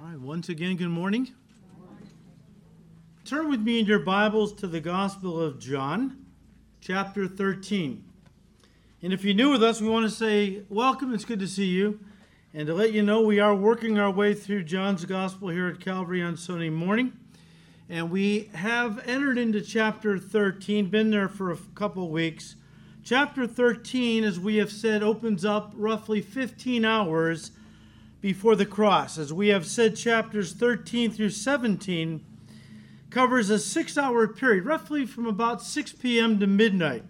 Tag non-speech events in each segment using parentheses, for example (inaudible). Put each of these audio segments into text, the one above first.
All right, once again, good morning. Turn with me in your Bibles to the Gospel of John, chapter 13. And if you're new with us, we want to say welcome. It's good to see you. And to let you know, we are working our way through John's Gospel here at Calvary on Sunday morning. And we have entered into chapter 13, been there for a couple weeks. Chapter 13, as we have said, opens up roughly 15 hours before the cross. As we have said, chapters 13 through 17 covers a six hour period, roughly from about 6 p.m. to midnight.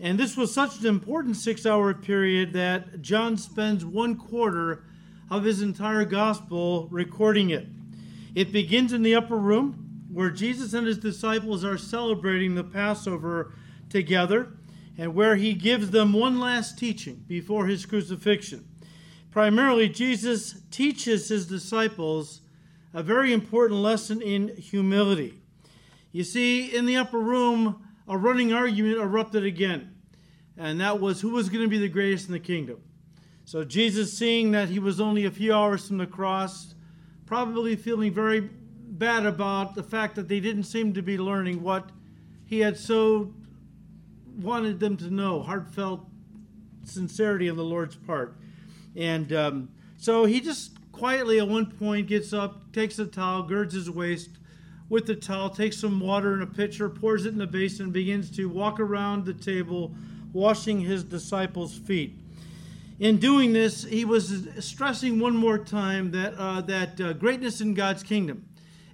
And this was such an important six hour period that John spends one quarter of his entire gospel recording it. It begins in the upper room where Jesus and his disciples are celebrating the Passover together and where he gives them one last teaching before his crucifixion. Primarily, Jesus teaches his disciples a very important lesson in humility. You see, in the upper room, a running argument erupted again, and that was who was going to be the greatest in the kingdom. So, Jesus, seeing that he was only a few hours from the cross, probably feeling very bad about the fact that they didn't seem to be learning what he had so wanted them to know heartfelt sincerity on the Lord's part. And um, so he just quietly at one point gets up, takes a towel, girds his waist with the towel, takes some water in a pitcher, pours it in the basin, begins to walk around the table, washing his disciples' feet. In doing this, he was stressing one more time that, uh, that uh, greatness in God's kingdom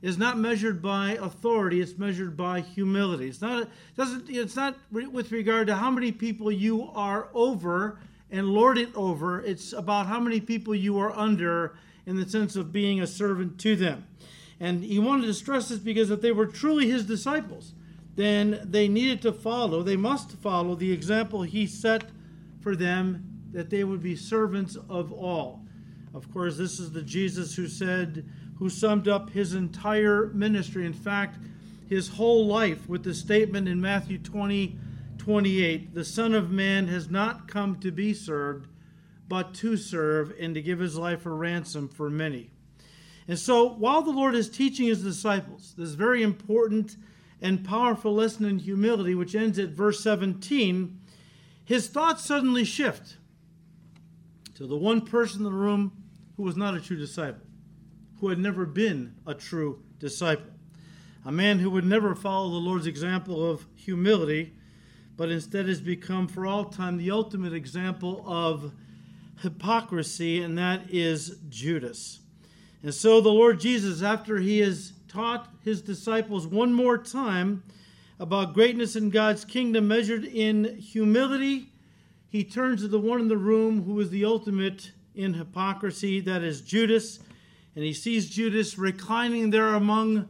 is not measured by authority, it's measured by humility. It's not, doesn't, it's not with regard to how many people you are over and lord it over, it's about how many people you are under in the sense of being a servant to them. And he wanted to stress this because if they were truly his disciples, then they needed to follow, they must follow the example he set for them that they would be servants of all. Of course, this is the Jesus who said, who summed up his entire ministry. In fact, his whole life with the statement in Matthew 20, 28 The Son of Man has not come to be served, but to serve and to give his life a ransom for many. And so, while the Lord is teaching his disciples this very important and powerful lesson in humility, which ends at verse 17, his thoughts suddenly shift to the one person in the room who was not a true disciple who had never been a true disciple, a man who would never follow the Lord's example of humility, but instead has become for all time the ultimate example of hypocrisy, and that is Judas. And so the Lord Jesus, after he has taught his disciples one more time about greatness in God's kingdom measured in humility, he turns to the one in the room who is the ultimate in hypocrisy, that is Judas and he sees Judas reclining there among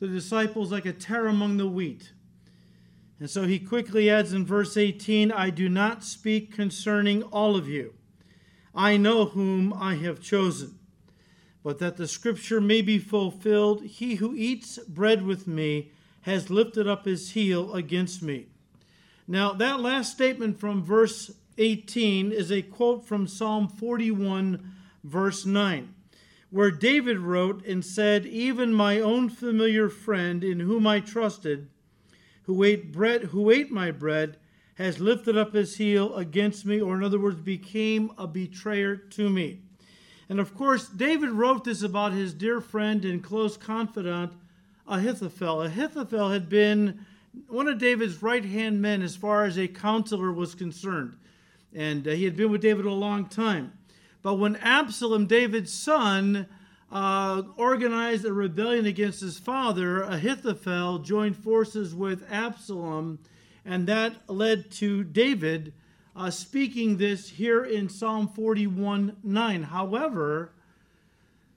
the disciples like a tare among the wheat. And so he quickly adds in verse 18 I do not speak concerning all of you. I know whom I have chosen. But that the scripture may be fulfilled, he who eats bread with me has lifted up his heel against me. Now, that last statement from verse 18 is a quote from Psalm 41, verse 9 where David wrote and said, Even my own familiar friend in whom I trusted, who ate bread, who ate my bread, has lifted up his heel against me, or in other words, became a betrayer to me. And of course, David wrote this about his dear friend and close confidant, Ahithophel. Ahithophel had been one of David's right hand men as far as a counselor was concerned. And uh, he had been with David a long time. But when Absalom, David's son, uh, organized a rebellion against his father, Ahithophel joined forces with Absalom, and that led to David uh, speaking this here in Psalm 41 9. However,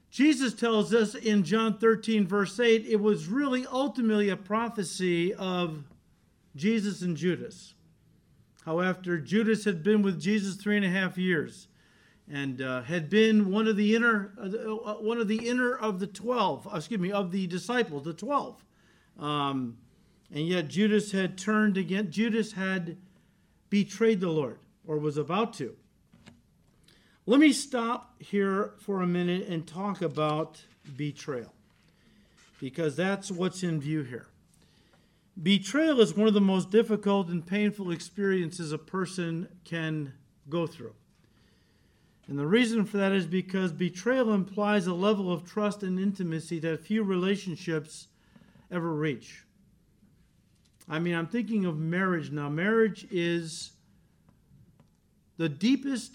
Jesus tells us in John 13, verse 8, it was really ultimately a prophecy of Jesus and Judas. How, after Judas had been with Jesus three and a half years and uh, had been one of the inner uh, uh, one of the inner of the 12 uh, excuse me of the disciples the 12 um, and yet judas had turned again judas had betrayed the lord or was about to Let me stop here for a minute and talk about betrayal because that's what's in view here. Betrayal is one of the most difficult and painful experiences a person can go through. And the reason for that is because betrayal implies a level of trust and intimacy that few relationships ever reach. I mean, I'm thinking of marriage now. Marriage is the deepest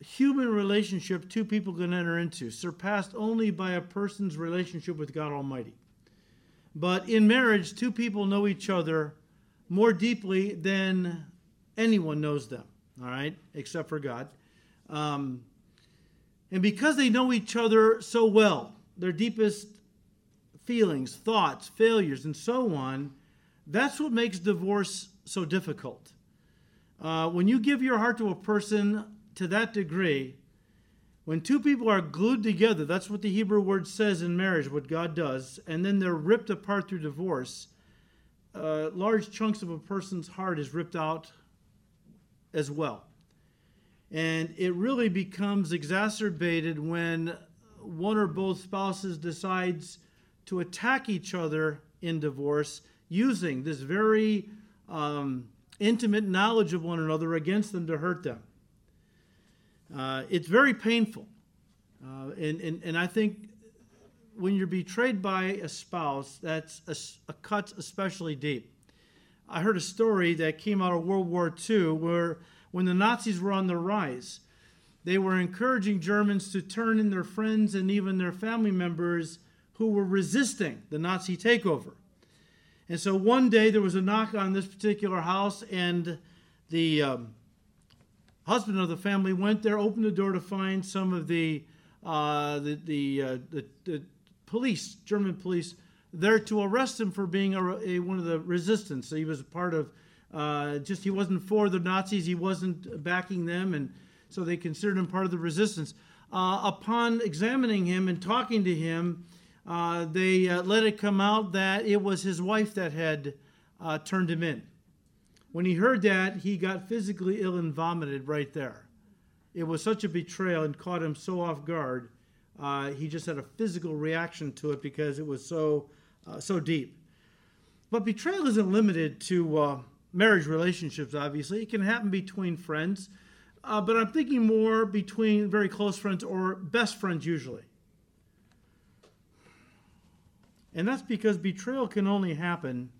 human relationship two people can enter into, surpassed only by a person's relationship with God Almighty. But in marriage, two people know each other more deeply than anyone knows them, all right, except for God. Um, and because they know each other so well, their deepest feelings, thoughts, failures, and so on, that's what makes divorce so difficult. Uh, when you give your heart to a person to that degree, when two people are glued together, that's what the Hebrew word says in marriage, what God does, and then they're ripped apart through divorce, uh, large chunks of a person's heart is ripped out as well. And it really becomes exacerbated when one or both spouses decides to attack each other in divorce using this very um, intimate knowledge of one another against them to hurt them. Uh, it's very painful. Uh, and, and, and I think when you're betrayed by a spouse, that's a, a cut especially deep. I heard a story that came out of World War II where when the Nazis were on the rise, they were encouraging Germans to turn in their friends and even their family members who were resisting the Nazi takeover. And so one day there was a knock on this particular house, and the um, husband of the family went there, opened the door to find some of the uh, the the, uh, the, the police, German police, there to arrest him for being a, a one of the resistance. So he was part of uh, just he wasn't for the Nazis, he wasn't backing them, and so they considered him part of the resistance. Uh, upon examining him and talking to him, uh, they uh, let it come out that it was his wife that had uh, turned him in. When he heard that, he got physically ill and vomited right there. It was such a betrayal and caught him so off guard. Uh, he just had a physical reaction to it because it was so uh, so deep. But betrayal isn't limited to uh, marriage relationships. Obviously, it can happen between friends, but I'm thinking more between very close friends or best friends usually. And that's because betrayal can only happen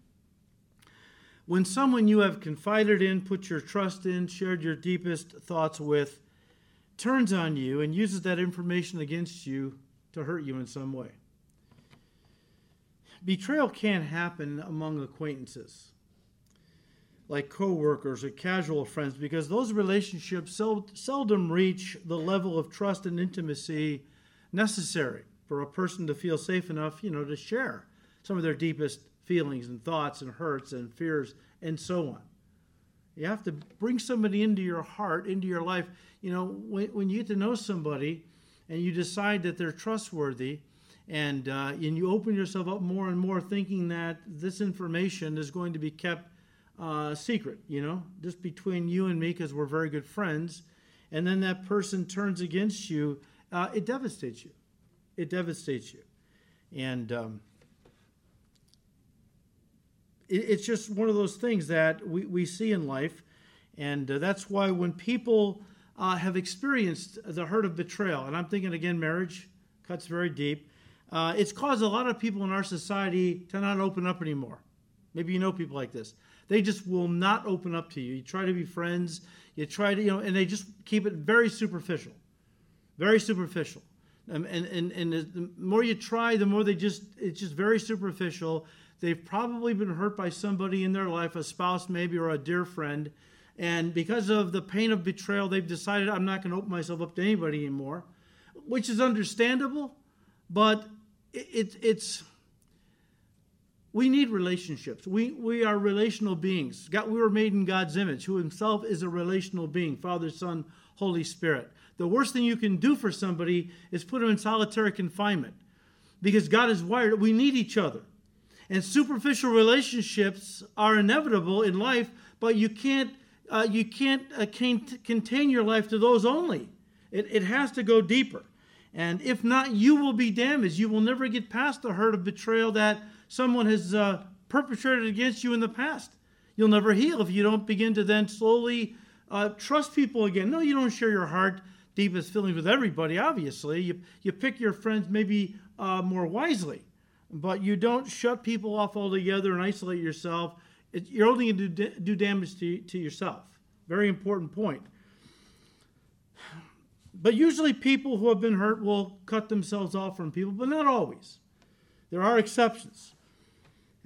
when someone you have confided in, put your trust in, shared your deepest thoughts with, turns on you and uses that information against you to hurt you in some way. Betrayal can't happen among acquaintances, like coworkers or casual friends, because those relationships sel- seldom reach the level of trust and intimacy necessary for a person to feel safe enough, you know, to share some of their deepest feelings and thoughts and hurts and fears and so on. You have to bring somebody into your heart, into your life. You know, when, when you get to know somebody and you decide that they're trustworthy, and uh, and you open yourself up more and more, thinking that this information is going to be kept uh, secret. You know, just between you and me, because we're very good friends. And then that person turns against you. Uh, it devastates you it devastates you. And um, it, it's just one of those things that we, we see in life. And uh, that's why when people uh, have experienced the hurt of betrayal, and I'm thinking again, marriage cuts very deep, uh, it's caused a lot of people in our society to not open up anymore. Maybe you know people like this. They just will not open up to you. You try to be friends, you try to, you know, and they just keep it very superficial. Very superficial. Um, and, and, and the more you try, the more they just, it's just very superficial. They've probably been hurt by somebody in their life, a spouse maybe, or a dear friend. And because of the pain of betrayal, they've decided, I'm not going to open myself up to anybody anymore, which is understandable, but it, it, it's, we need relationships. We, we are relational beings. God, we were made in God's image, who himself is a relational being Father, Son, Holy Spirit the worst thing you can do for somebody is put them in solitary confinement because God is wired. We need each other. And superficial relationships are inevitable in life, but you can't, uh, you can't uh, contain your life to those only. It, it has to go deeper. And if not, you will be damaged. You will never get past the hurt of betrayal that someone has uh, perpetrated against you in the past. You'll never heal if you don't begin to then slowly uh, trust people again. No, you don't share your heart, deepest feelings with everybody, obviously. You, you pick your friends maybe uh, more wisely, but you don't shut people off altogether and isolate yourself. It, you're only going to do, do damage to, to yourself. Very important point. But usually, people who have been hurt will cut themselves off from people, but not always. There are exceptions,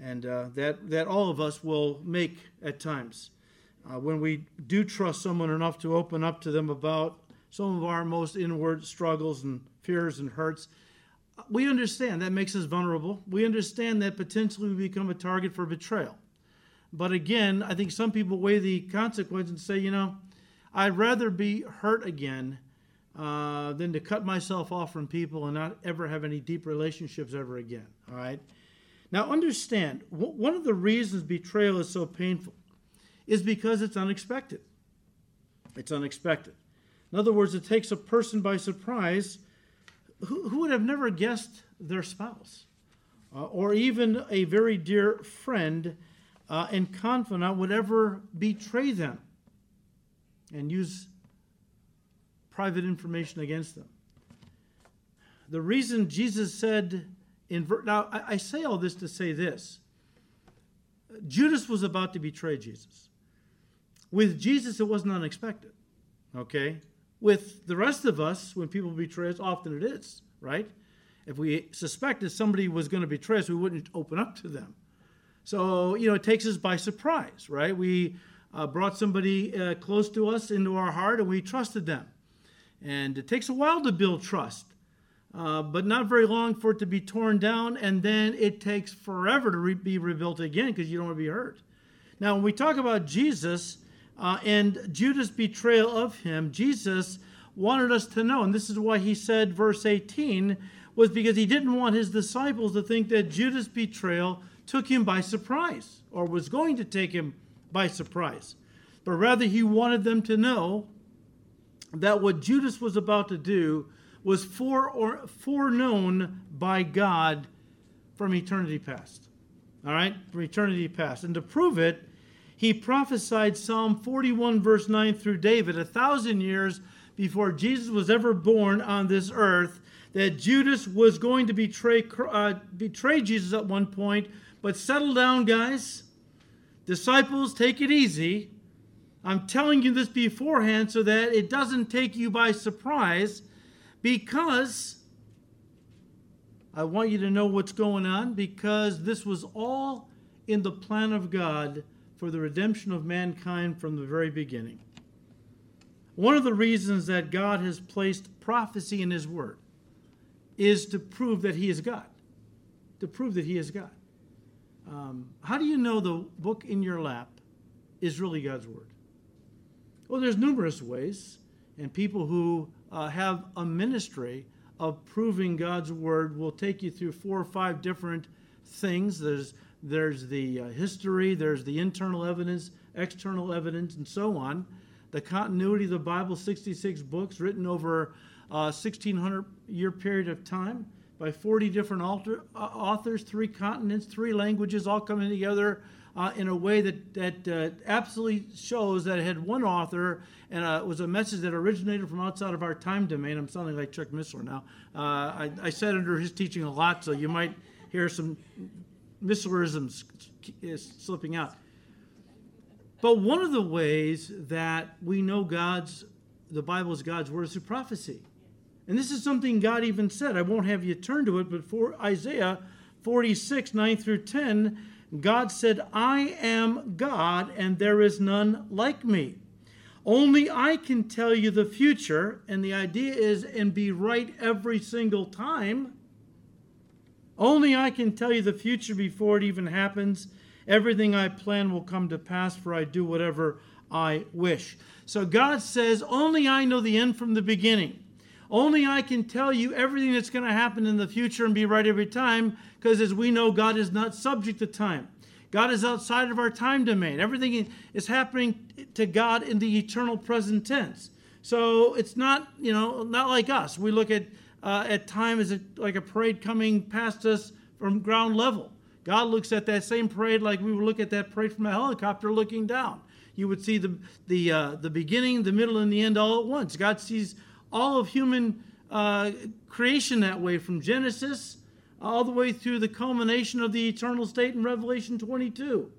and uh, that, that all of us will make at times. Uh, when we do trust someone enough to open up to them about some of our most inward struggles and fears and hurts, we understand that makes us vulnerable. We understand that potentially we become a target for betrayal. But again, I think some people weigh the consequence and say, you know, I'd rather be hurt again uh, than to cut myself off from people and not ever have any deep relationships ever again. All right. Now, understand one of the reasons betrayal is so painful is because it's unexpected. It's unexpected. In other words, it takes a person by surprise who, who would have never guessed their spouse uh, or even a very dear friend uh, and confidant would ever betray them and use private information against them. The reason Jesus said in now I, I say all this to say this. Judas was about to betray Jesus. With Jesus, it wasn't unexpected. Okay? With the rest of us, when people betray us, often it is, right? If we suspected somebody was going to betray us, we wouldn't open up to them. So, you know, it takes us by surprise, right? We uh, brought somebody uh, close to us into our heart and we trusted them. And it takes a while to build trust, uh, but not very long for it to be torn down. And then it takes forever to re- be rebuilt again because you don't want to be hurt. Now, when we talk about Jesus uh, and Judas' betrayal of him, Jesus wanted us to know, and this is why he said, verse 18, was because he didn't want his disciples to think that Judas' betrayal took him by surprise or was going to take him by surprise. But rather, he wanted them to know that what Judas was about to do was fore or foreknown by God from eternity past. All right, from eternity past. And to prove it, he prophesied Psalm 41, verse 9 through David, a thousand years before Jesus was ever born on this earth, that Judas was going to betray, uh, betray Jesus at one point. But settle down, guys. Disciples, take it easy. I'm telling you this beforehand so that it doesn't take you by surprise because I want you to know what's going on because this was all in the plan of God for the redemption of mankind from the very beginning. One of the reasons that God has placed prophecy in His Word is to prove that He is God. To prove that He is God. Um, how do you know the book in your lap is really God's Word? Well, there's numerous ways, and people who uh, have a ministry of proving God's word will take you through four or five different things. There's there's the uh, history, there's the internal evidence, external evidence, and so on. The continuity of the Bible, 66 books written over a 1600 year period of time by 40 different author, uh, authors, three continents, three languages, all coming together uh, in a way that, that uh, absolutely shows that it had one author and uh, it was a message that originated from outside of our time domain. I'm sounding like Chuck Missler now. Uh, I, I sat under his teaching a lot, so you might hear some Misslerisms slipping out. But one of the ways that we know God's, the Bible is God's word is through prophecy. And this is something God even said. I won't have you turn to it, but for Isaiah 46, 9 through 10, God said, I am God and there is none like me. Only I can tell you the future, and the idea is, and be right every single time. Only I can tell you the future before it even happens. Everything I plan will come to pass, for I do whatever I wish. So God says, Only I know the end from the beginning. Only I can tell you everything that's going to happen in the future and be right every time, because as we know, God is not subject to time. God is outside of our time domain. Everything is happening to God in the eternal present tense. So it's not, you know, not like us. We look at uh, at times as like a parade coming past us from ground level. God looks at that same parade like we would look at that parade from a helicopter looking down. You would see the the uh, the beginning, the middle, and the end all at once. God sees all of human uh, creation that way, from Genesis all the way through the culmination of the eternal state in Revelation 22.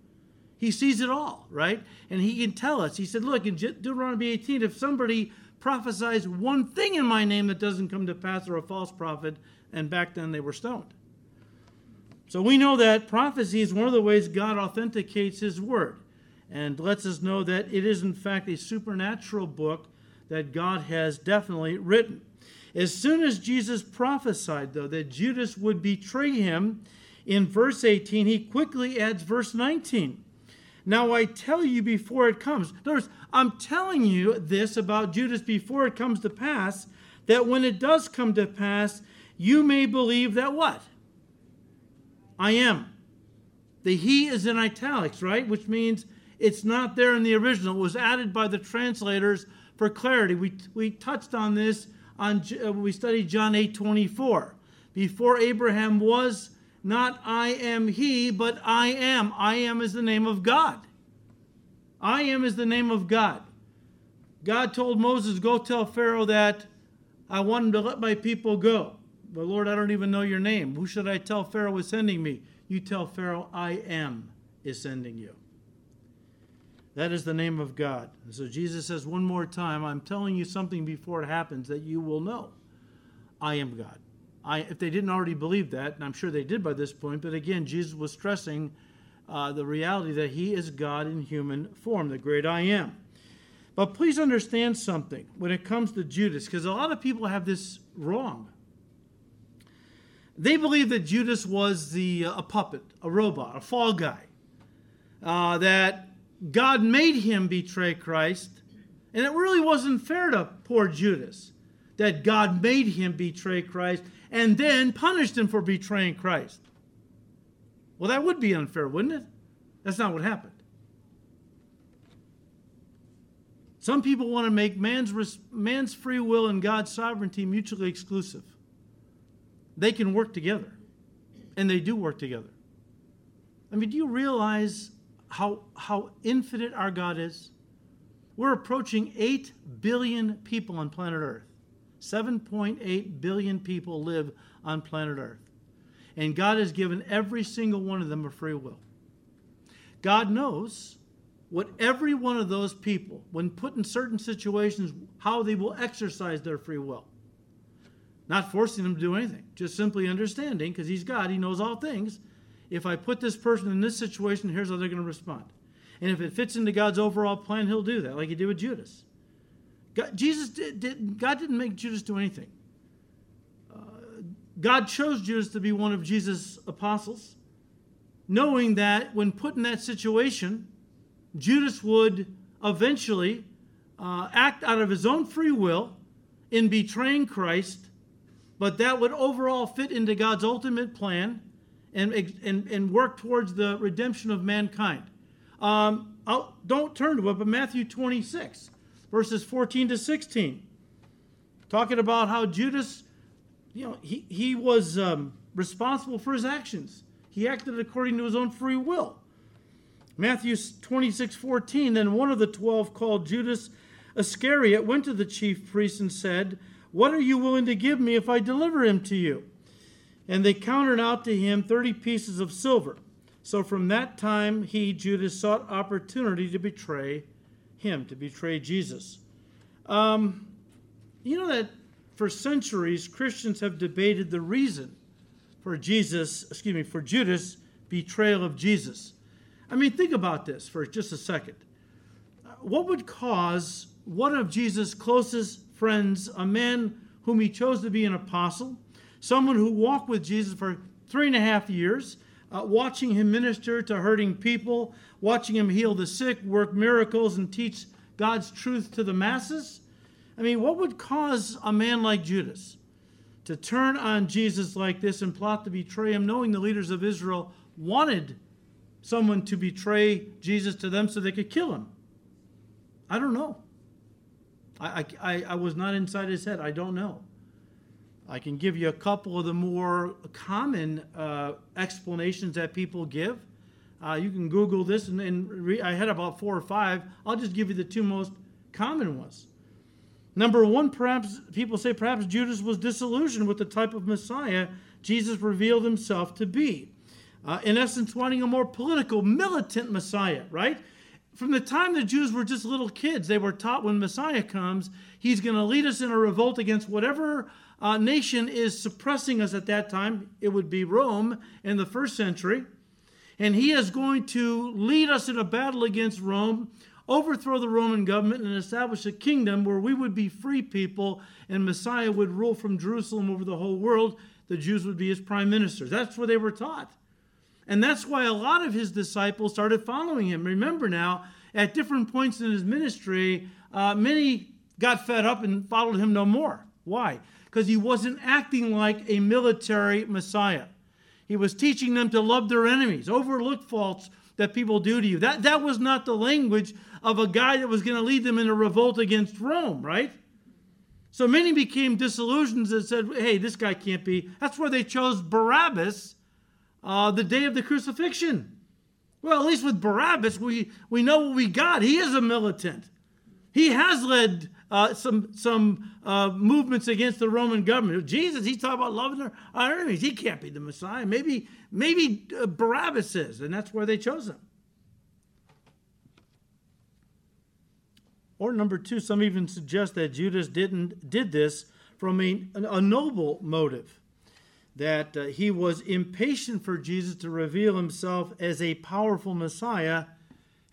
He sees it all, right? And he can tell us. He said, Look, in Deuteronomy 18, if somebody prophesies one thing in my name that doesn't come to pass, or a false prophet, and back then they were stoned. So we know that prophecy is one of the ways God authenticates his word and lets us know that it is, in fact, a supernatural book that God has definitely written. As soon as Jesus prophesied, though, that Judas would betray him, in verse 18, he quickly adds verse 19. Now I tell you before it comes. Notice, I'm telling you this about Judas before it comes to pass, that when it does come to pass, you may believe that what? I am. The he is in italics, right? Which means it's not there in the original. It was added by the translators for clarity. We, we touched on this on uh, we studied John 8 24. Before Abraham was, not I am he, but I am. I am is the name of God. I am is the name of God. God told Moses, Go tell Pharaoh that I want him to let my people go. But Lord, I don't even know your name. Who should I tell Pharaoh is sending me? You tell Pharaoh, I am is sending you. That is the name of God. so Jesus says one more time, I'm telling you something before it happens that you will know. I am God. I, if they didn't already believe that, and I'm sure they did by this point, but again, Jesus was stressing uh, the reality that he is God in human form, the great I am. But please understand something when it comes to Judas, because a lot of people have this wrong. They believe that Judas was the uh, a puppet, a robot, a fall guy, uh, that God made him betray Christ, and it really wasn't fair to poor Judas that God made him betray Christ and then punished him for betraying Christ. Well, that would be unfair, wouldn't it? That's not what happened. Some people want to make man's, man's free will and God's sovereignty mutually exclusive. They can work together, and they do work together. I mean, do you realize how, how infinite our God is? We're approaching 8 billion people on planet Earth. 7.8 billion people live on planet Earth. And God has given every single one of them a free will. God knows what every one of those people, when put in certain situations, how they will exercise their free will. Not forcing them to do anything, just simply understanding, because He's God, He knows all things, if I put this person in this situation, here's how they're going to respond. And if it fits into God's overall plan, he'll do that, like he did with Judas. God, Jesus did, did God didn't make Judas do anything. Uh, God chose Judas to be one of Jesus' apostles, knowing that when put in that situation, Judas would eventually uh, act out of his own free will in betraying Christ, but that would overall fit into God's ultimate plan and, and, and work towards the redemption of mankind. Um, don't turn to it, but Matthew 26, verses 14 to 16, talking about how Judas, you know, he, he was um, responsible for his actions. He acted according to his own free will. Matthew 26, 14, then one of the twelve called Judas Iscariot went to the chief priests and said, What are you willing to give me if I deliver him to you? And they counted out to him 30 pieces of silver. So from that time, he, Judas, sought opportunity to betray him, to betray Jesus. Um, you know that for centuries, Christians have debated the reason for Jesus, excuse me, for Judas' betrayal of Jesus. I mean, think about this for just a second. What would cause one of Jesus' closest friends, a man whom he chose to be an apostle, someone who walked with Jesus for three and a half years, uh, watching him minister to hurting people, watching him heal the sick, work miracles, and teach God's truth to the masses. I mean, what would cause a man like Judas to turn on Jesus like this and plot to betray him, knowing the leaders of Israel wanted someone to betray Jesus to them so they could kill him? I don't know. I, I, I was not inside his head. I don't know. I can give you a couple of the more common uh, explanations that people give. Uh, you can Google this, and, and re- I had about four or five. I'll just give you the two most common ones. Number one, perhaps people say perhaps Judas was disillusioned with the type of Messiah Jesus revealed himself to be. Uh, in essence, wanting a more political, militant Messiah, right? From the time the Jews were just little kids, they were taught when Messiah comes, he's going to lead us in a revolt against whatever uh, nation is suppressing us at that time. It would be Rome in the first century. And he is going to lead us in a battle against Rome, overthrow the Roman government, and establish a kingdom where we would be free people and Messiah would rule from Jerusalem over the whole world. The Jews would be his prime ministers. That's what they were taught. And that's why a lot of his disciples started following him. Remember now, at different points in his ministry, uh, many got fed up and followed him no more. Why? Because he wasn't acting like a military Messiah. He was teaching them to love their enemies, overlook faults that people do to you. That, that was not the language of a guy that was going to lead them in a revolt against Rome, right? So many became disillusioned and said, hey, this guy can't be. That's where they chose Barabbas uh, the day of the crucifixion. Well, at least with Barabbas, we, we know what we got. He is a militant. He has led uh, some some uh, movements against the Roman government. Jesus, he's talking about loving our, our enemies. He can't be the Messiah. Maybe maybe uh, Barabbas is, and that's why they chose him. Or number two, some even suggest that Judas didn't did this from a, a noble motive, that uh, he was impatient for Jesus to reveal himself as a powerful Messiah,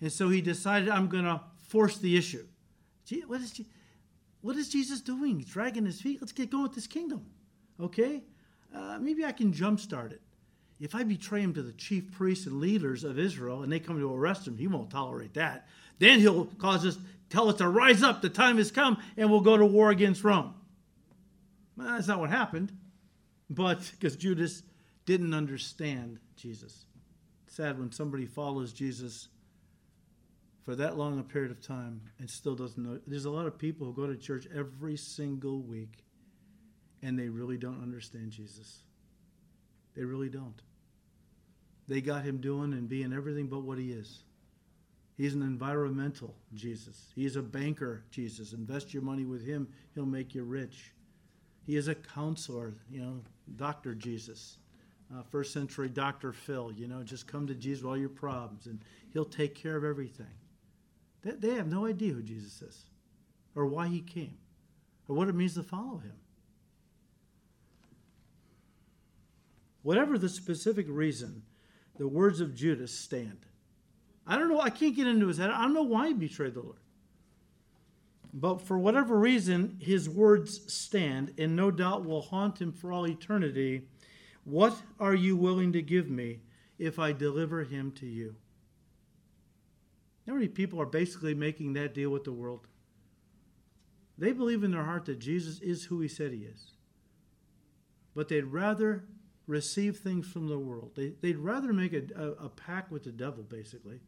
and so he decided, I'm going to force the issue. What is, what is Jesus doing? He's dragging his feet. Let's get going with this kingdom. Okay? Uh, maybe I can jumpstart it. If I betray him to the chief priests and leaders of Israel and they come to arrest him, he won't tolerate that. Then he'll cause us, tell us to rise up. The time has come and we'll go to war against Rome. Well, that's not what happened. But (laughs) because Judas didn't understand Jesus. sad when somebody follows Jesus for that long a period of time and still doesn't know. There's a lot of people who go to church every single week and they really don't understand Jesus. They really don't. They got him doing and being everything but what he is. He's an environmental Jesus. He's a banker Jesus. Invest your money with him, he'll make you rich. He is a counselor, you know, Dr. Jesus. Uh, first century Dr. Phil, you know, just come to Jesus with all your problems and he'll take care of everything. They, they have no idea who Jesus is or why he came or what it means to follow him. Whatever the specific reason, the words of Judas stand. I don't know, I can't get into his head. I don't know why he betrayed the Lord. But for whatever reason, his words stand and no doubt will haunt him for all eternity. What are you willing to give me if I deliver him to you? How many people are basically making that deal with the world? They believe in their heart that Jesus is who he said he is. But they'd rather receive things from the world. They, would rather make a, a, a pact with the devil, basically.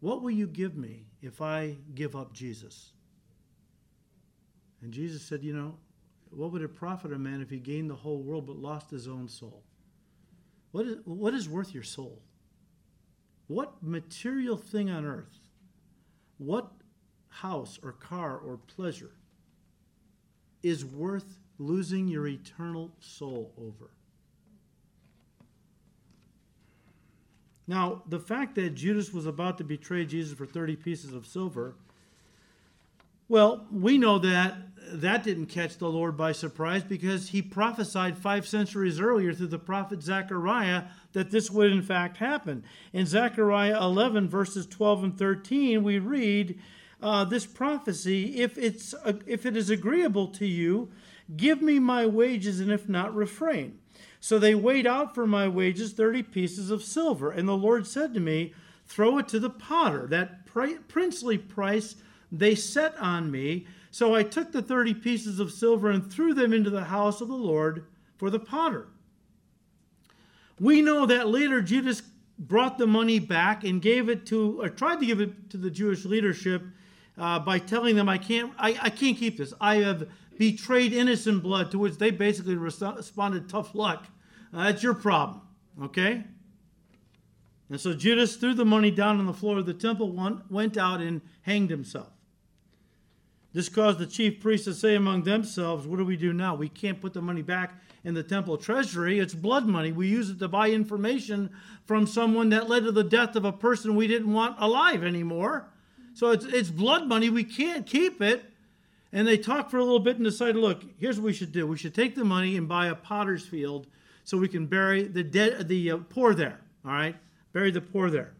What will you give me if I give up Jesus? And Jesus said, You know, what would it profit a man if he gained the whole world but lost his own soul? What is, what is worth your soul? What material thing on earth, what house or car or pleasure is worth losing your eternal soul over? Now, the fact that Judas was about to betray Jesus for 30 pieces of silver, well, we know that that didn't catch the Lord by surprise because he prophesied five centuries earlier through the prophet Zechariah that this would in fact happen. In Zechariah 11, verses 12 and 13, we read uh, this prophecy if, it's, uh, if it is agreeable to you, give me my wages, and if not, refrain. So they weighed out for my wages 30 pieces of silver. And the Lord said to me, Throw it to the potter. That princely price they set on me so I took the thirty pieces of silver and threw them into the house of the Lord for the potter. We know that later Judas brought the money back and gave it to, or tried to give it to the Jewish leadership uh, by telling them, I can't, I, I can't keep this. I have betrayed innocent blood, to which they basically responded, tough luck. Uh, that's your problem, okay? And so Judas threw the money down on the floor of the temple, went out and hanged himself. This caused the chief priests to say among themselves, What do we do now? We can't put the money back in the temple treasury. It's blood money. We use it to buy information from someone that led to the death of a person we didn't want alive anymore. So it's, it's blood money. We can't keep it. And they talked for a little bit and decided, look, here's what we should do. We should take the money and buy a potter's field so we can bury the dead, the uh, poor there. All right, bury the poor there.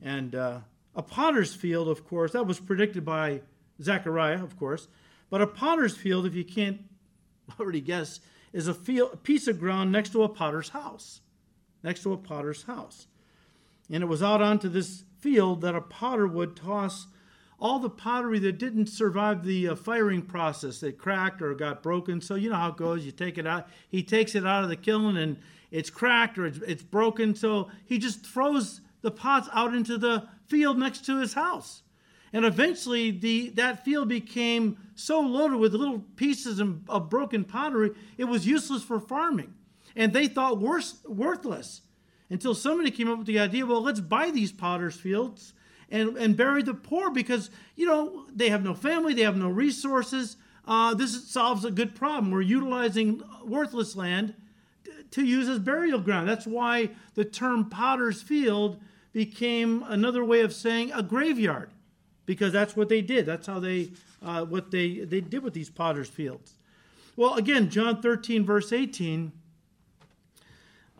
And uh, a potter's field, of course, that was predicted by Zechariah, of course. But a potter's field, if you can't (laughs) already guess, is a, field, a piece of ground next to a potter's house. Next to a potter's house. And it was out onto this field that a potter would toss all the pottery that didn't survive the uh, firing process that cracked or got broken. So you know how it goes. You take it out. He takes it out of the kiln and it's cracked or it's, it's broken. So he just throws the pots out into the field next to his house. And eventually, the, that field became so loaded with little pieces of broken pottery, it was useless for farming. And they thought worse, worthless until somebody came up with the idea well, let's buy these potter's fields and, and bury the poor because, you know, they have no family, they have no resources. Uh, this solves a good problem. We're utilizing worthless land to use as burial ground. That's why the term potter's field became another way of saying a graveyard because that's what they did. That's how they uh, what they they did with these potter's fields. Well, again, John 13 verse 18.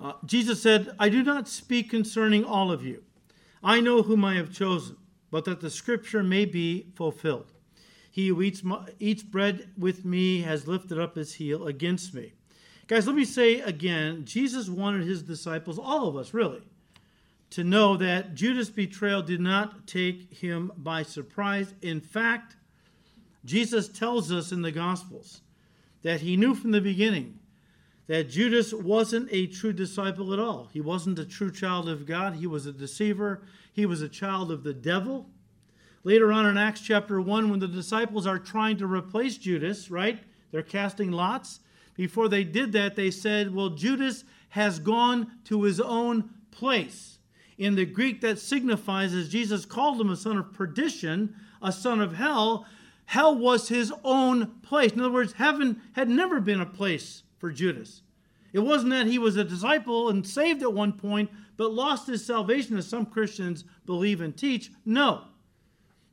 Uh, Jesus said, "I do not speak concerning all of you. I know whom I have chosen, but that the scripture may be fulfilled. He who eats, my, eats bread with me has lifted up his heel against me." Guys, let me say again, Jesus wanted his disciples, all of us really, to know that Judas' betrayal did not take him by surprise. In fact, Jesus tells us in the Gospels that he knew from the beginning that Judas wasn't a true disciple at all. He wasn't a true child of God. He was a deceiver. He was a child of the devil. Later on in Acts chapter 1, when the disciples are trying to replace Judas, right? They're casting lots. Before they did that, they said, Well, Judas has gone to his own place in the Greek that signifies, as Jesus called him a son of perdition, a son of hell, hell was his own place. In other words, heaven had never been a place for Judas. It wasn't that he was a disciple and saved at one point, but lost his salvation, as some Christians believe and teach. No.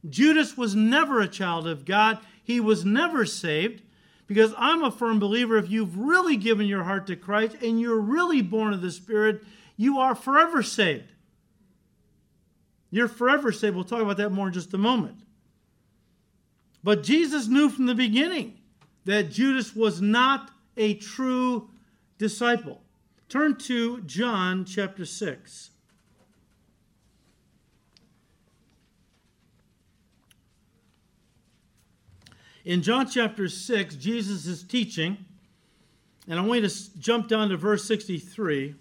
Judas was never a child of God. He was never saved because I'm a firm believer if you've really given your heart to Christ and you're really born of the Spirit, you are forever saved. You're forever saved. We'll talk about that more in just a moment. But Jesus knew from the beginning that Judas was not a true disciple. Turn to John chapter 6. In John chapter 6, Jesus is teaching, and I want you to jump down to verse 63.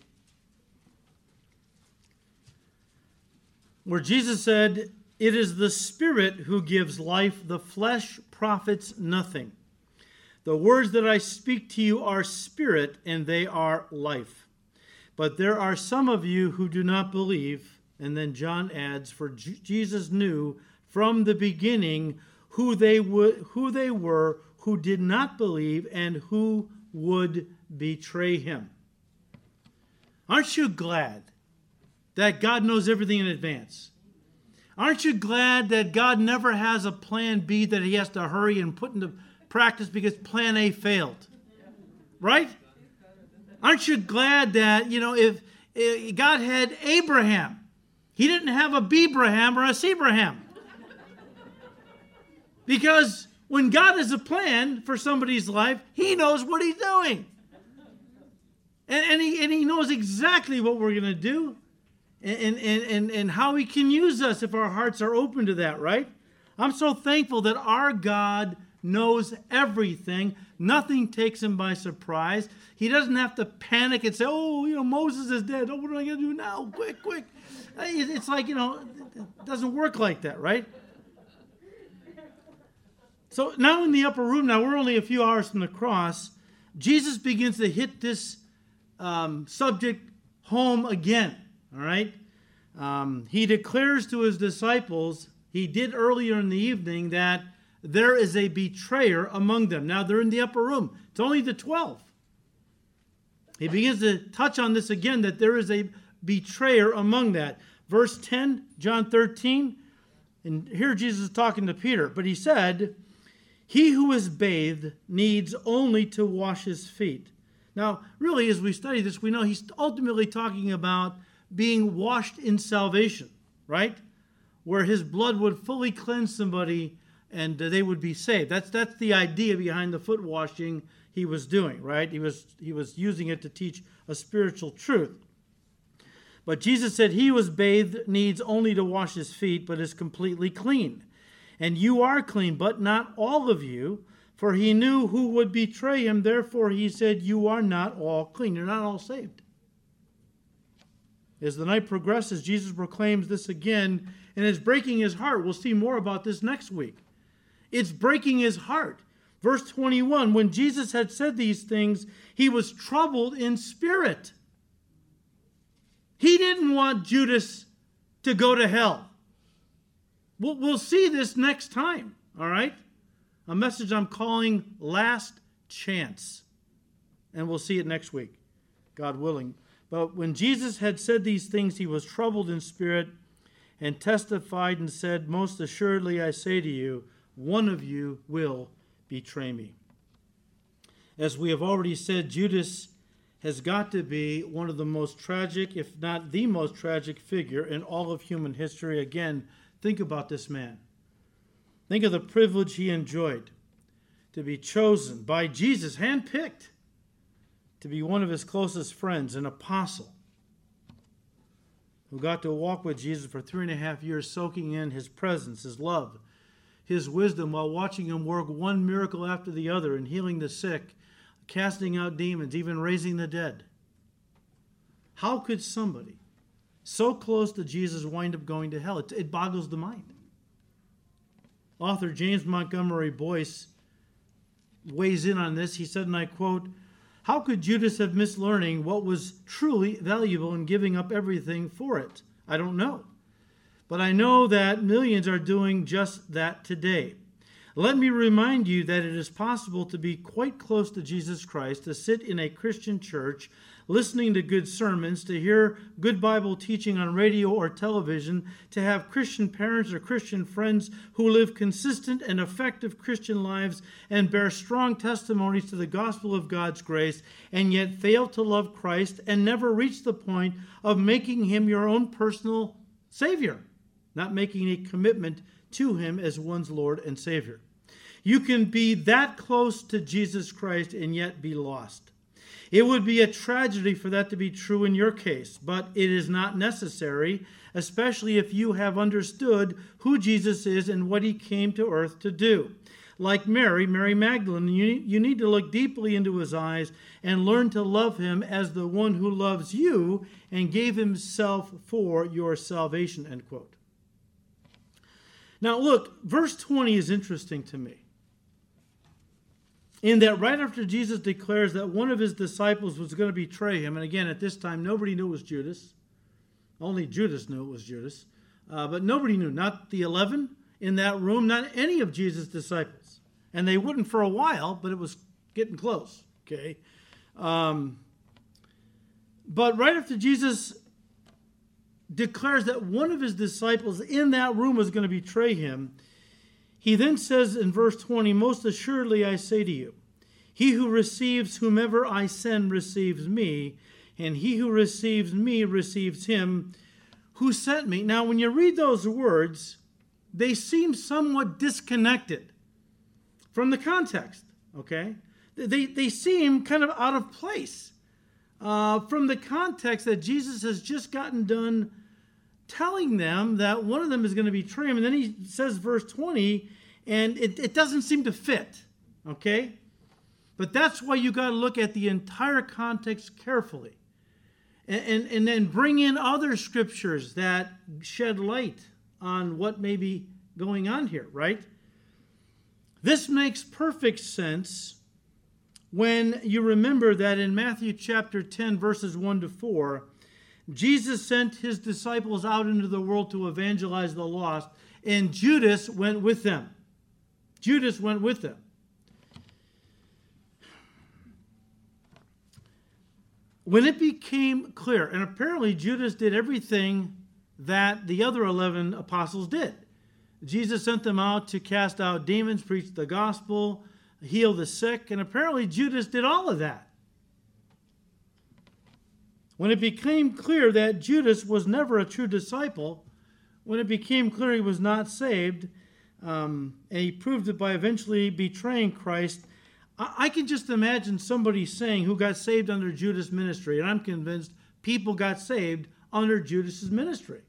Where Jesus said, It is the Spirit who gives life, the flesh profits nothing. The words that I speak to you are spirit, and they are life. But there are some of you who do not believe. And then John adds, For Jesus knew from the beginning who they, who they were who did not believe and who would betray him. Aren't you glad that God knows everything in advance. Aren't you glad that God never has a plan B that he has to hurry and put into practice because plan A failed? Right? Aren't you glad that, you know, if, if God had Abraham, he didn't have a Bebraham or a Sebraham. Because when God has a plan for somebody's life, he knows what he's doing. And, and, he, and he knows exactly what we're going to do and, and, and, and how He can use us if our hearts are open to that, right? I'm so thankful that our God knows everything. Nothing takes him by surprise. He doesn't have to panic and say, oh, you know, Moses is dead. Oh, what am I going to do now? Quick, quick. It's like, you know, it doesn't work like that, right? So now in the upper room, now we're only a few hours from the cross, Jesus begins to hit this um, subject home again. All right? Um, he declares to his disciples, he did earlier in the evening, that there is a betrayer among them. Now they're in the upper room, it's only the 12. He begins to touch on this again that there is a betrayer among that. Verse 10, John 13, and here Jesus is talking to Peter, but he said, He who is bathed needs only to wash his feet. Now, really, as we study this, we know he's ultimately talking about being washed in salvation, right? Where his blood would fully cleanse somebody and uh, they would be saved. That's that's the idea behind the foot washing he was doing, right? He was he was using it to teach a spiritual truth. But Jesus said he was bathed needs only to wash his feet, but is completely clean. And you are clean, but not all of you, for he knew who would betray him. Therefore he said, You are not all clean. You're not all saved. As the night progresses, Jesus proclaims this again, and it's breaking his heart. We'll see more about this next week. It's breaking his heart. Verse 21 When Jesus had said these things, he was troubled in spirit he didn't want Judas to go to hell. We'll, we'll see this next time, all right? A message I'm calling Last Chance. And we'll see it next week, God willing. But when Jesus had said these things, he was troubled in spirit and testified and said, Most assuredly I say to you, one of you will betray me. As we have already said, Judas has got to be one of the most tragic, if not the most tragic figure in all of human history. Again, think about this man. Think of the privilege he enjoyed to be chosen by Jesus, handpicked, to be one of his closest friends, an apostle, who got to walk with Jesus for three and a half years, soaking in his presence, his love, his wisdom, while watching him work one miracle after the other and healing the sick casting out demons, even raising the dead. How could somebody so close to Jesus wind up going to hell? It, it boggles the mind. Author James Montgomery Boice weighs in on this. He said, and I quote, How could Judas have missed learning what was truly valuable and giving up everything for it? I don't know. But I know that millions are doing just that today. Let me remind you that it is possible to be quite close to Jesus Christ, to sit in a Christian church, listening to good sermons, to hear good Bible teaching on radio or television, to have Christian parents or Christian friends who live consistent and effective Christian lives and bear strong testimonies to the gospel of God's grace, and yet fail to love Christ and never reach the point of making him your own personal Savior, not making a commitment to him as one's Lord and Savior. You can be that close to Jesus Christ and yet be lost. It would be a tragedy for that to be true in your case, but it is not necessary, especially if you have understood who Jesus is and what he came to earth to do. Like Mary, Mary Magdalene, you, you need to look deeply into his eyes and learn to love him as the one who loves you and gave himself for your salvation. End quote. Now, look, verse 20 is interesting to me in that right after Jesus declares that one of his disciples was going to betray him, and again, at this time, nobody knew it was Judas. Only Judas knew it was Judas. Uh, but nobody knew, not the 11 in that room, not any of Jesus' disciples. And they wouldn't for a while, but it was getting close, okay? Um, but right after Jesus declares that one of his disciples in that room was going to betray him, he then says in verse 20, Most assuredly I say to you, he who receives whomever I send receives me, and he who receives me receives him who sent me. Now, when you read those words, they seem somewhat disconnected from the context, okay? They, they seem kind of out of place uh, from the context that Jesus has just gotten done telling them that one of them is going to betray him. And then he says, verse 20, and it, it doesn't seem to fit, okay? But that's why you got to look at the entire context carefully. And, and, and then bring in other scriptures that shed light on what may be going on here, right? This makes perfect sense when you remember that in Matthew chapter 10, verses 1 to 4, Jesus sent his disciples out into the world to evangelize the lost, and Judas went with them. Judas went with them. When it became clear, and apparently Judas did everything that the other 11 apostles did. Jesus sent them out to cast out demons, preach the gospel, heal the sick, and apparently Judas did all of that. When it became clear that Judas was never a true disciple, when it became clear he was not saved, um, and he proved it by eventually betraying Christ, I, I can just imagine somebody saying who got saved under Judas' ministry, and I'm convinced people got saved under Judas's ministry.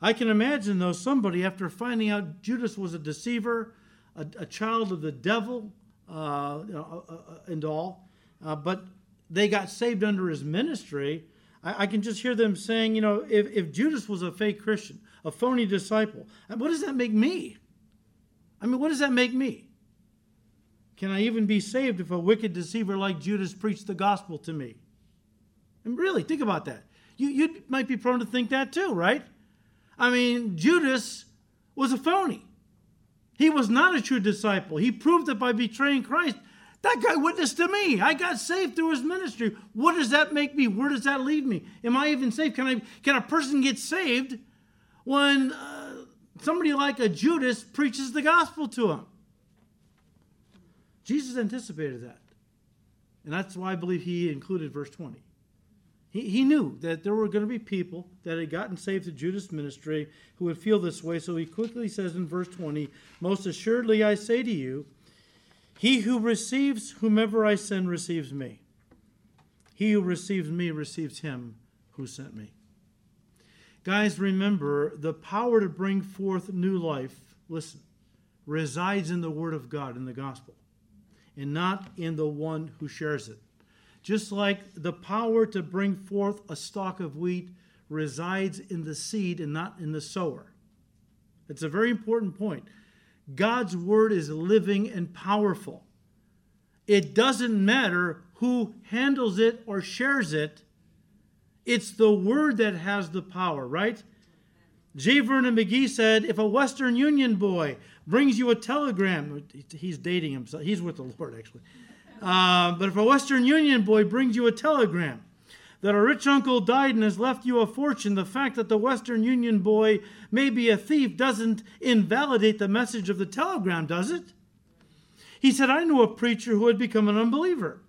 I can imagine, though, somebody after finding out Judas was a deceiver, a, a child of the devil, uh, uh, uh, and all, uh, but they got saved under his ministry. I, I, can just hear them saying, you know, if, if Judas was a fake Christian, a phony disciple, what does that make me? I mean, what does that make me? Can I even be saved if a wicked deceiver like Judas preached the gospel to me? And really, think about that. You, you might be prone to think that too, right? I mean, Judas was a phony. He was not a true disciple. He proved it by betraying Christ. That guy witnessed to me. I got saved through his ministry. What does that make me? Where does that leave me? Am I even saved? Can I? Can a person get saved when uh, somebody like a Judas preaches the gospel to him? Jesus anticipated that, and that's why I believe he included verse twenty. He, he knew that there were going to be people that had gotten saved through Judas' ministry who would feel this way. So he quickly says in verse 20, Most assuredly I say to you, he who receives whomever I send receives me. He who receives me receives him who sent me. Guys, remember the power to bring forth new life, listen, resides in the Word of God, in the gospel, and not in the one who shares it. Just like the power to bring forth a stalk of wheat resides in the seed and not in the sower. It's a very important point. God's word is living and powerful. It doesn't matter who handles it or shares it, it's the word that has the power, right? J. Vernon McGee said, if a Western Union boy brings you a telegram, he's dating himself, he's with the Lord actually. Uh, but if a Western Union boy brings you a telegram that a rich uncle died and has left you a fortune, the fact that the Western Union boy may be a thief doesn't invalidate the message of the telegram, does it? He said, I knew a preacher who had become an unbeliever.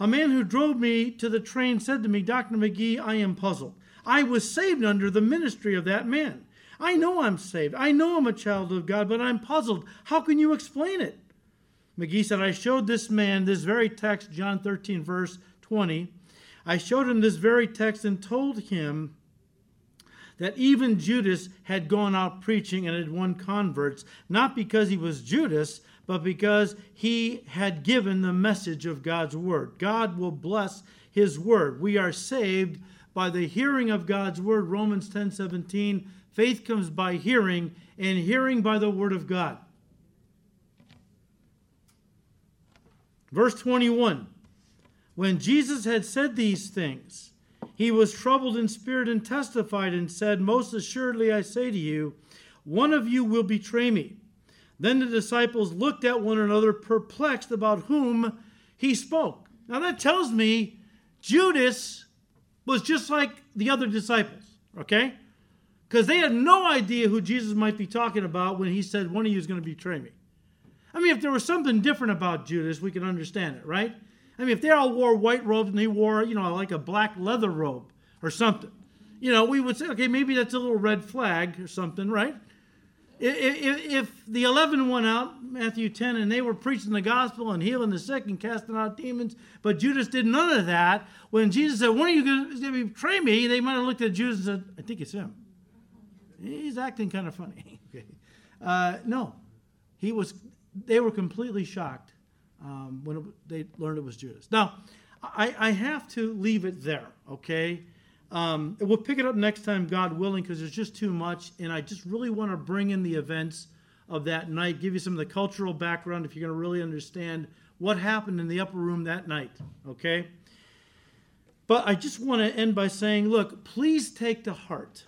A man who drove me to the train said to me, Dr. McGee, I am puzzled. I was saved under the ministry of that man. I know I'm saved. I know I'm a child of God, but I'm puzzled. How can you explain it? McGee said, I showed this man this very text, John 13, verse 20. I showed him this very text and told him that even Judas had gone out preaching and had won converts, not because he was Judas, but because he had given the message of God's word. God will bless his word. We are saved by the hearing of God's word. Romans 10 17. Faith comes by hearing, and hearing by the word of God. Verse 21 When Jesus had said these things, he was troubled in spirit and testified and said, Most assuredly I say to you, one of you will betray me. Then the disciples looked at one another, perplexed about whom he spoke. Now that tells me Judas was just like the other disciples, okay? Because they had no idea who Jesus might be talking about when he said, One of you is going to betray me. I mean, if there was something different about Judas, we can understand it, right? I mean, if they all wore white robes and he wore, you know, like a black leather robe or something, you know, we would say, okay, maybe that's a little red flag or something, right? If, the 11 went out, Matthew 10, and they were preaching the gospel and healing the sick and casting out demons, but Judas did none of that, when Jesus said, When are you going to betray me? They might have looked at Judas and said, I think it's him. He's acting kind of funny. (laughs) okay. Uh, no, he was they were completely shocked um, when it, they learned it was Judas. Now, I, I have to leave it there, okay? Um, we'll pick it up next time, God willing, because there's just too much, and I just really want to bring in the events of that night, give you some of the cultural background if you're going to really understand what happened in the upper room that night, okay? But I just want to end by saying, look, please take to heart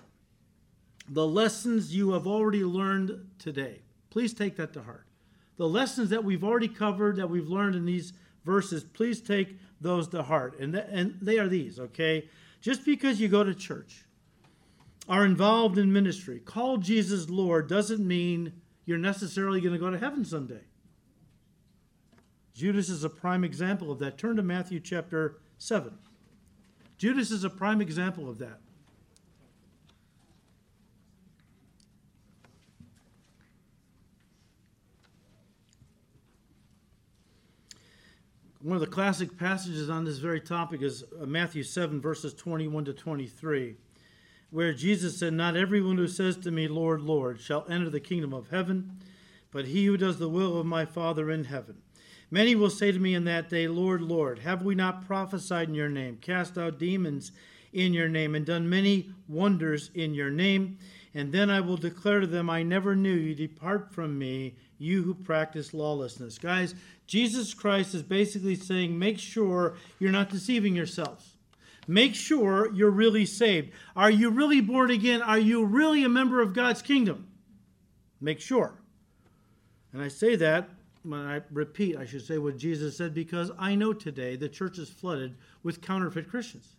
the lessons you have already learned today. Please take that to heart. The lessons that we've already covered, that we've learned in these verses, please take those to heart. And, th- and they are these, okay? Just because you go to church, are involved in ministry, call Jesus Lord, doesn't mean you're necessarily going to go to heaven someday. Judas is a prime example of that. Turn to Matthew chapter 7. Judas is a prime example of that. One of the classic passages on this very topic is uh, Matthew 7, verses 21 to 23, where Jesus said, Not everyone who says to me, Lord, Lord, shall enter the kingdom of heaven, but he who does the will of my Father in heaven. Many will say to me in that day, Lord, Lord, have we not prophesied in your name, cast out demons in your name, and done many wonders in your name? And then I will declare to them, I never knew you. Depart from me, you who practice lawlessness. Guys, Jesus Christ is basically saying, make sure you're not deceiving yourselves. Make sure you're really saved. Are you really born again? Are you really a member of God's kingdom? Make sure. And I say that when I repeat, I should say what Jesus said because I know today the church is flooded with counterfeit Christians.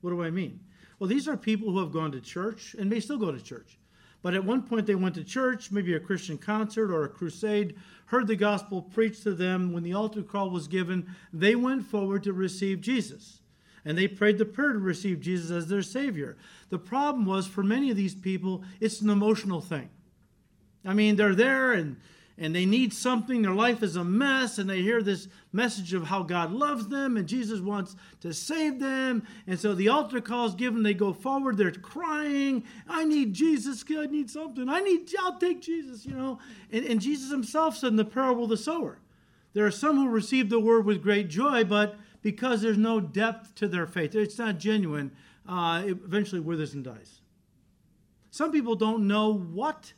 What do I mean? Well, these are people who have gone to church and may still go to church. But at one point they went to church, maybe a Christian concert or a crusade, heard the gospel preached to them. When the altar call was given, they went forward to receive Jesus. And they prayed the prayer to receive Jesus as their Savior. The problem was for many of these people, it's an emotional thing. I mean, they're there and and they need something. Their life is a mess, and they hear this message of how God loves them and Jesus wants to save them. And so the altar call is given. They go forward. They're crying, I need Jesus. I need something. I need, I'll take Jesus, you know. And, and Jesus himself said in the parable of the sower, there are some who receive the word with great joy, but because there's no depth to their faith, it's not genuine, uh, it eventually withers and dies. Some people don't know what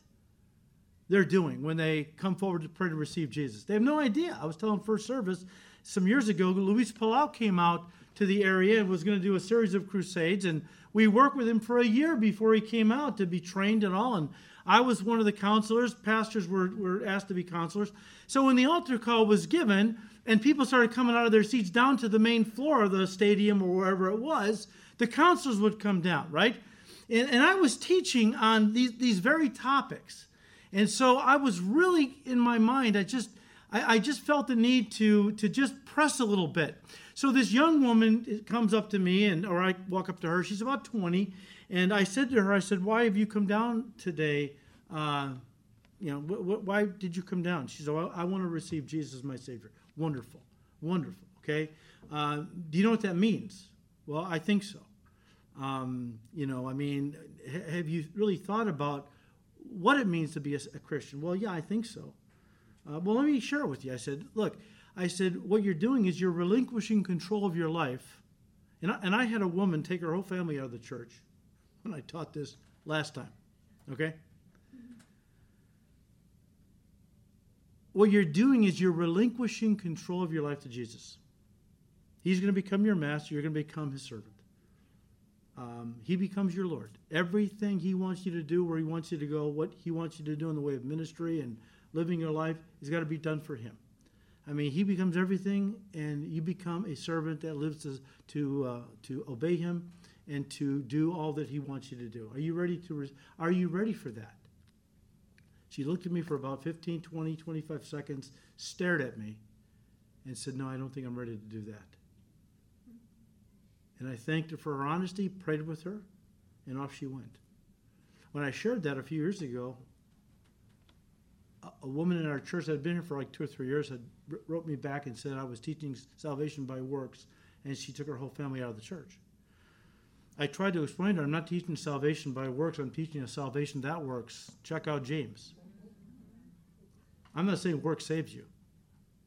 they're doing when they come forward to pray to receive Jesus. They have no idea. I was telling first service some years ago, Luis Palau came out to the area and was going to do a series of crusades, and we worked with him for a year before he came out to be trained and all. And I was one of the counselors. Pastors were, were asked to be counselors. So when the altar call was given, and people started coming out of their seats down to the main floor of the stadium or wherever it was, the counselors would come down, right? And, and I was teaching on these, these very topics. And so I was really in my mind, I just I, I, just felt the need to to just press a little bit. So this young woman comes up to me and or I walk up to her, she's about 20, and I said to her, I said, Why have you come down today? Uh, you know, wh- wh- why did you come down? She said, well, I want to receive Jesus as my Savior. Wonderful. Wonderful. Okay. Uh, do you know what that means? Well, I think so. Um, you know, I mean, have you really thought about what it means to be a, a Christian. Well, yeah, I think so. Uh, well, let me share it with you. I said, look, I said, what you're doing is you're relinquishing control of your life. And I, and I had a woman take her whole family out of the church when I taught this last time. Okay? What you're doing is you're relinquishing control of your life to Jesus. He's going to become your master, you're going to become his servant um, he becomes your Lord. Everything he wants you to do, where he wants you to go, what he wants you to do in the way of ministry and living your life, has got to be done for him. I mean, he becomes everything, and you become a servant that lives to to, uh, to obey him and to do all that he wants you to do. Are you ready to? Re- are you ready for that? She looked at me for about 15, 20, 25 seconds, stared at me, and said, "No, I don't think I'm ready to do that." And I thanked her for her honesty, prayed with her, and off she went. When I shared that a few years ago, a woman in our church that had been here for like two or three years had wrote me back and said I was teaching salvation by works, and she took her whole family out of the church. I tried to explain to her I'm not teaching salvation by works, I'm teaching a salvation that works. Check out James. I'm not saying work saves you.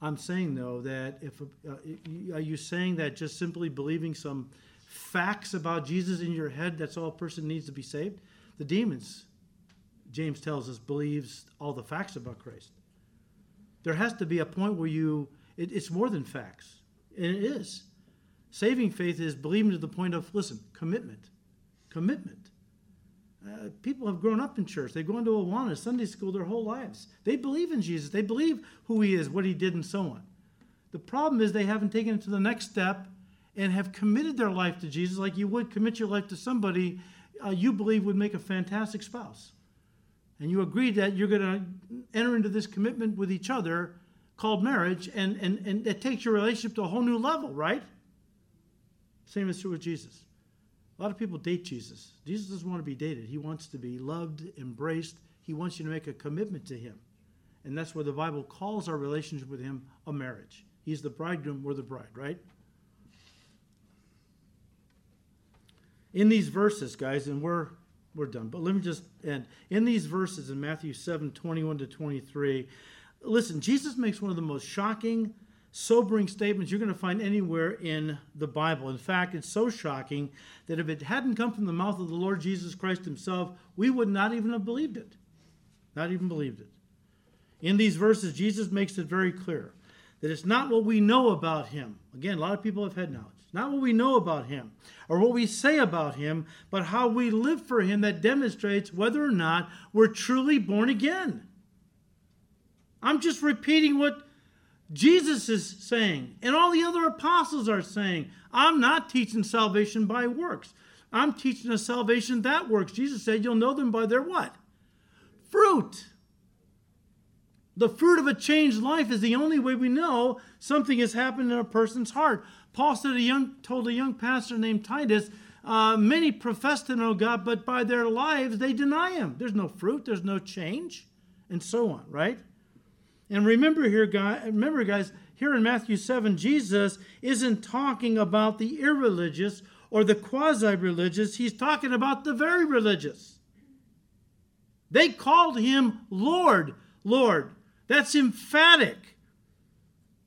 I'm saying though that if uh, are you saying that just simply believing some facts about Jesus in your head that's all a person needs to be saved? The demons James tells us, believes all the facts about Christ. There has to be a point where you, it, it's more than facts. And it is. Saving faith is believing to the point of, listen, commitment. Commitment. Uh, people have grown up in church. They've gone to Awana, Sunday school their whole lives. They believe in Jesus. They believe who he is, what he did, and so on. The problem is they haven't taken it to the next step and have committed their life to Jesus like you would commit your life to somebody uh, you believe would make a fantastic spouse. And you agree that you're going to enter into this commitment with each other called marriage, and, and, and it takes your relationship to a whole new level, right? Same is true with Jesus. A lot of people date Jesus. Jesus doesn't want to be dated. He wants to be loved, embraced. He wants you to make a commitment to him. And that's where the Bible calls our relationship with him a marriage. He's the bridegroom, we're the bride, right? In these verses, guys, and we're we're done, but let me just end. In these verses in Matthew 7, 21 to 23, listen, Jesus makes one of the most shocking, sobering statements you're going to find anywhere in the Bible. In fact, it's so shocking that if it hadn't come from the mouth of the Lord Jesus Christ himself, we would not even have believed it. Not even believed it. In these verses, Jesus makes it very clear that it's not what we know about him. Again, a lot of people have head knowledge. Not what we know about him or what we say about him, but how we live for him that demonstrates whether or not we're truly born again. I'm just repeating what Jesus is saying and all the other apostles are saying. I'm not teaching salvation by works. I'm teaching a salvation that works. Jesus said you'll know them by their what? Fruit. The fruit of a changed life is the only way we know something has happened in a person's heart. Paul said a young, told a young pastor named Titus, uh, many profess to know God, but by their lives they deny Him. There's no fruit, there's no change, and so on, right? And remember here, guys, remember, guys, here in Matthew 7, Jesus isn't talking about the irreligious or the quasi religious, he's talking about the very religious. They called him Lord, Lord. That's emphatic.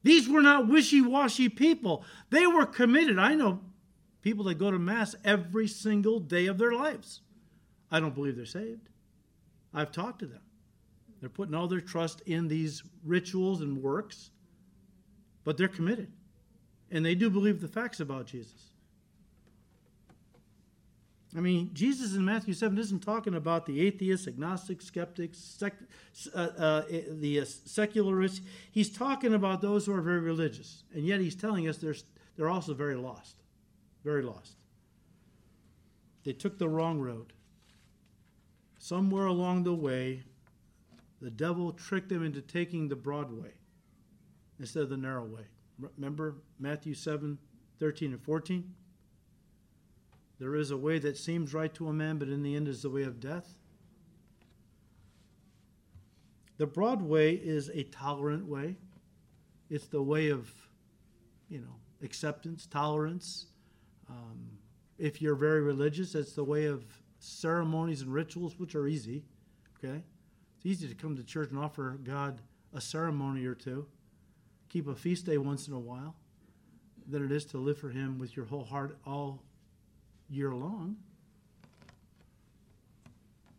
These were not wishy washy people. They were committed. I know people that go to Mass every single day of their lives. I don't believe they're saved. I've talked to them. They're putting all their trust in these rituals and works, but they're committed. And they do believe the facts about Jesus. I mean, Jesus in Matthew 7 isn't talking about the atheists, agnostics, skeptics, sec, uh, uh, the uh, secularists. He's talking about those who are very religious. And yet he's telling us they're, they're also very lost. Very lost. They took the wrong road. Somewhere along the way, the devil tricked them into taking the broad way instead of the narrow way. Remember Matthew 7 13 and 14? There is a way that seems right to a man, but in the end is the way of death. The broad way is a tolerant way. It's the way of, you know, acceptance, tolerance. Um, if you're very religious, it's the way of ceremonies and rituals, which are easy. Okay? It's easy to come to church and offer God a ceremony or two, keep a feast day once in a while, than it is to live for Him with your whole heart, all year long.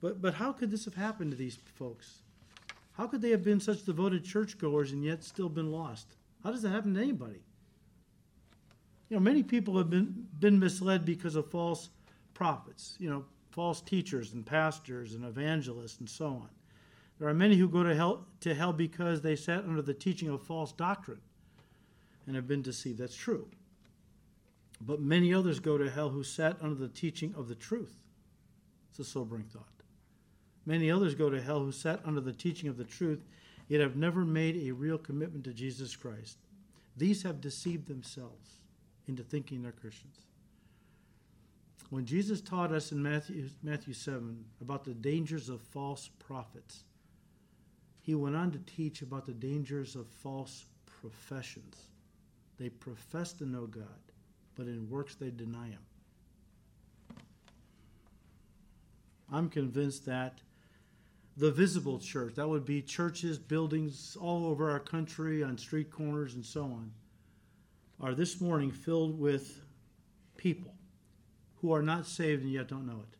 But, but how could this have happened to these folks? How could they have been such devoted churchgoers and yet still been lost? How does that happen to anybody? You know, many people have been, been misled because of false prophets, you know, false teachers and pastors and evangelists and so on. There are many who go to hell, to hell because they sat under the teaching of false doctrine and have been deceived. That's true. But many others go to hell who sat under the teaching of the truth. It's a sobering thought. Many others go to hell who sat under the teaching of the truth, yet have never made a real commitment to Jesus Christ. These have deceived themselves into thinking they're Christians. When Jesus taught us in Matthew, Matthew 7 about the dangers of false prophets, he went on to teach about the dangers of false professions. They profess to know God, but in works they deny him. I'm convinced that the visible church, that would be churches, buildings all over our country, on street corners, and so on, are this morning filled with people who are not saved and yet don't know it.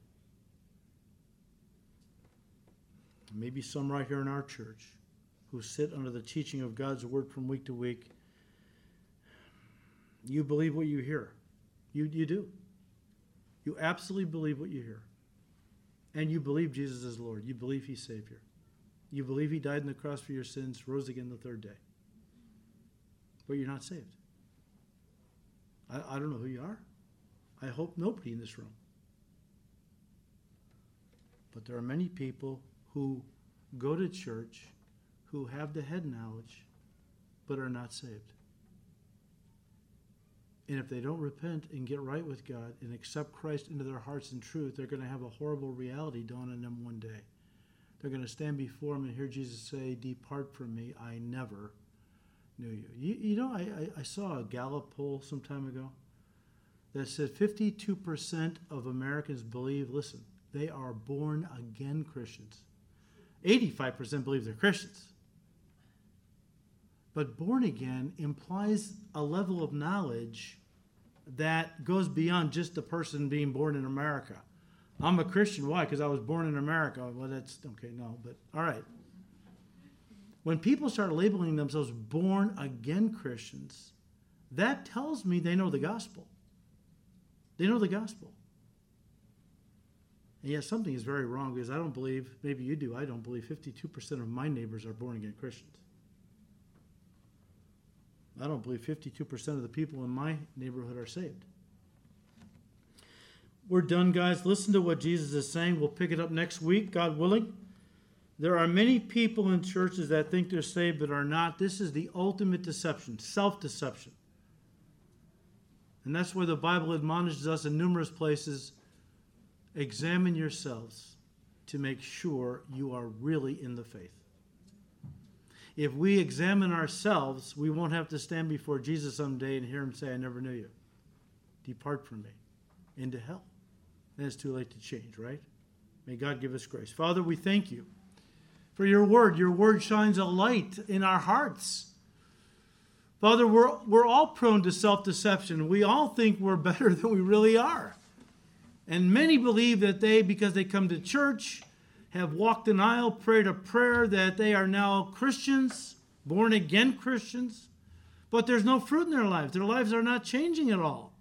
Maybe some right here in our church, who sit under the teaching of God's word from week to week, you believe what you hear. You, you do. You absolutely believe what you hear. And you believe Jesus is Lord. You believe He's Savior. You believe He died on the cross for your sins, rose again the third day. But you're not saved. I, I don't know who you are. I hope nobody in this room. But there are many people who go to church who have the head knowledge but are not saved. And if they don't repent and get right with God and accept Christ into their hearts in truth, they're going to have a horrible reality dawn on them one day. They're going to stand before Him and hear Jesus say, Depart from me, I never knew you. You, you know, I, I, I saw a Gallup poll some time ago that said 52% of Americans believe, listen, they are born again Christians. 85% believe they're Christians. But born again implies a level of knowledge that goes beyond just the person being born in America. I'm a Christian. Why? Because I was born in America. Well, that's okay, no, but all right. When people start labeling themselves born again Christians, that tells me they know the gospel. They know the gospel. And yet something is very wrong because I don't believe, maybe you do, I don't believe 52% of my neighbors are born again Christians. I don't believe 52% of the people in my neighborhood are saved. We're done, guys. Listen to what Jesus is saying. We'll pick it up next week, God willing. There are many people in churches that think they're saved but are not. This is the ultimate deception, self deception. And that's why the Bible admonishes us in numerous places examine yourselves to make sure you are really in the faith. If we examine ourselves, we won't have to stand before Jesus someday and hear him say, I never knew you. Depart from me into hell. Then it's too late to change, right? May God give us grace. Father, we thank you for your word. Your word shines a light in our hearts. Father, we're, we're all prone to self deception. We all think we're better (laughs) than we really are. And many believe that they, because they come to church, have walked an aisle, prayed a prayer, that they are now Christians, born again Christians, but there's no fruit in their lives. Their lives are not changing at all.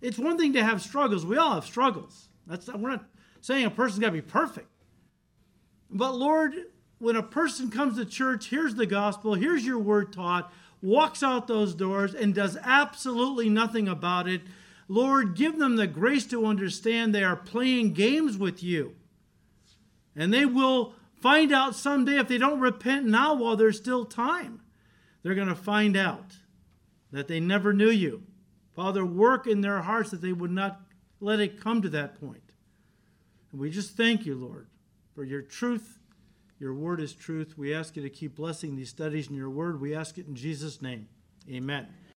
It's one thing to have struggles. We all have struggles. That's we're not saying a person's got to be perfect. But Lord, when a person comes to church, hears the gospel, hears your word taught, walks out those doors and does absolutely nothing about it, Lord, give them the grace to understand they are playing games with you. And they will find out someday if they don't repent now while there's still time. They're going to find out that they never knew you. Father, work in their hearts that they would not let it come to that point. And we just thank you, Lord, for your truth. Your word is truth. We ask you to keep blessing these studies in your word. We ask it in Jesus' name. Amen.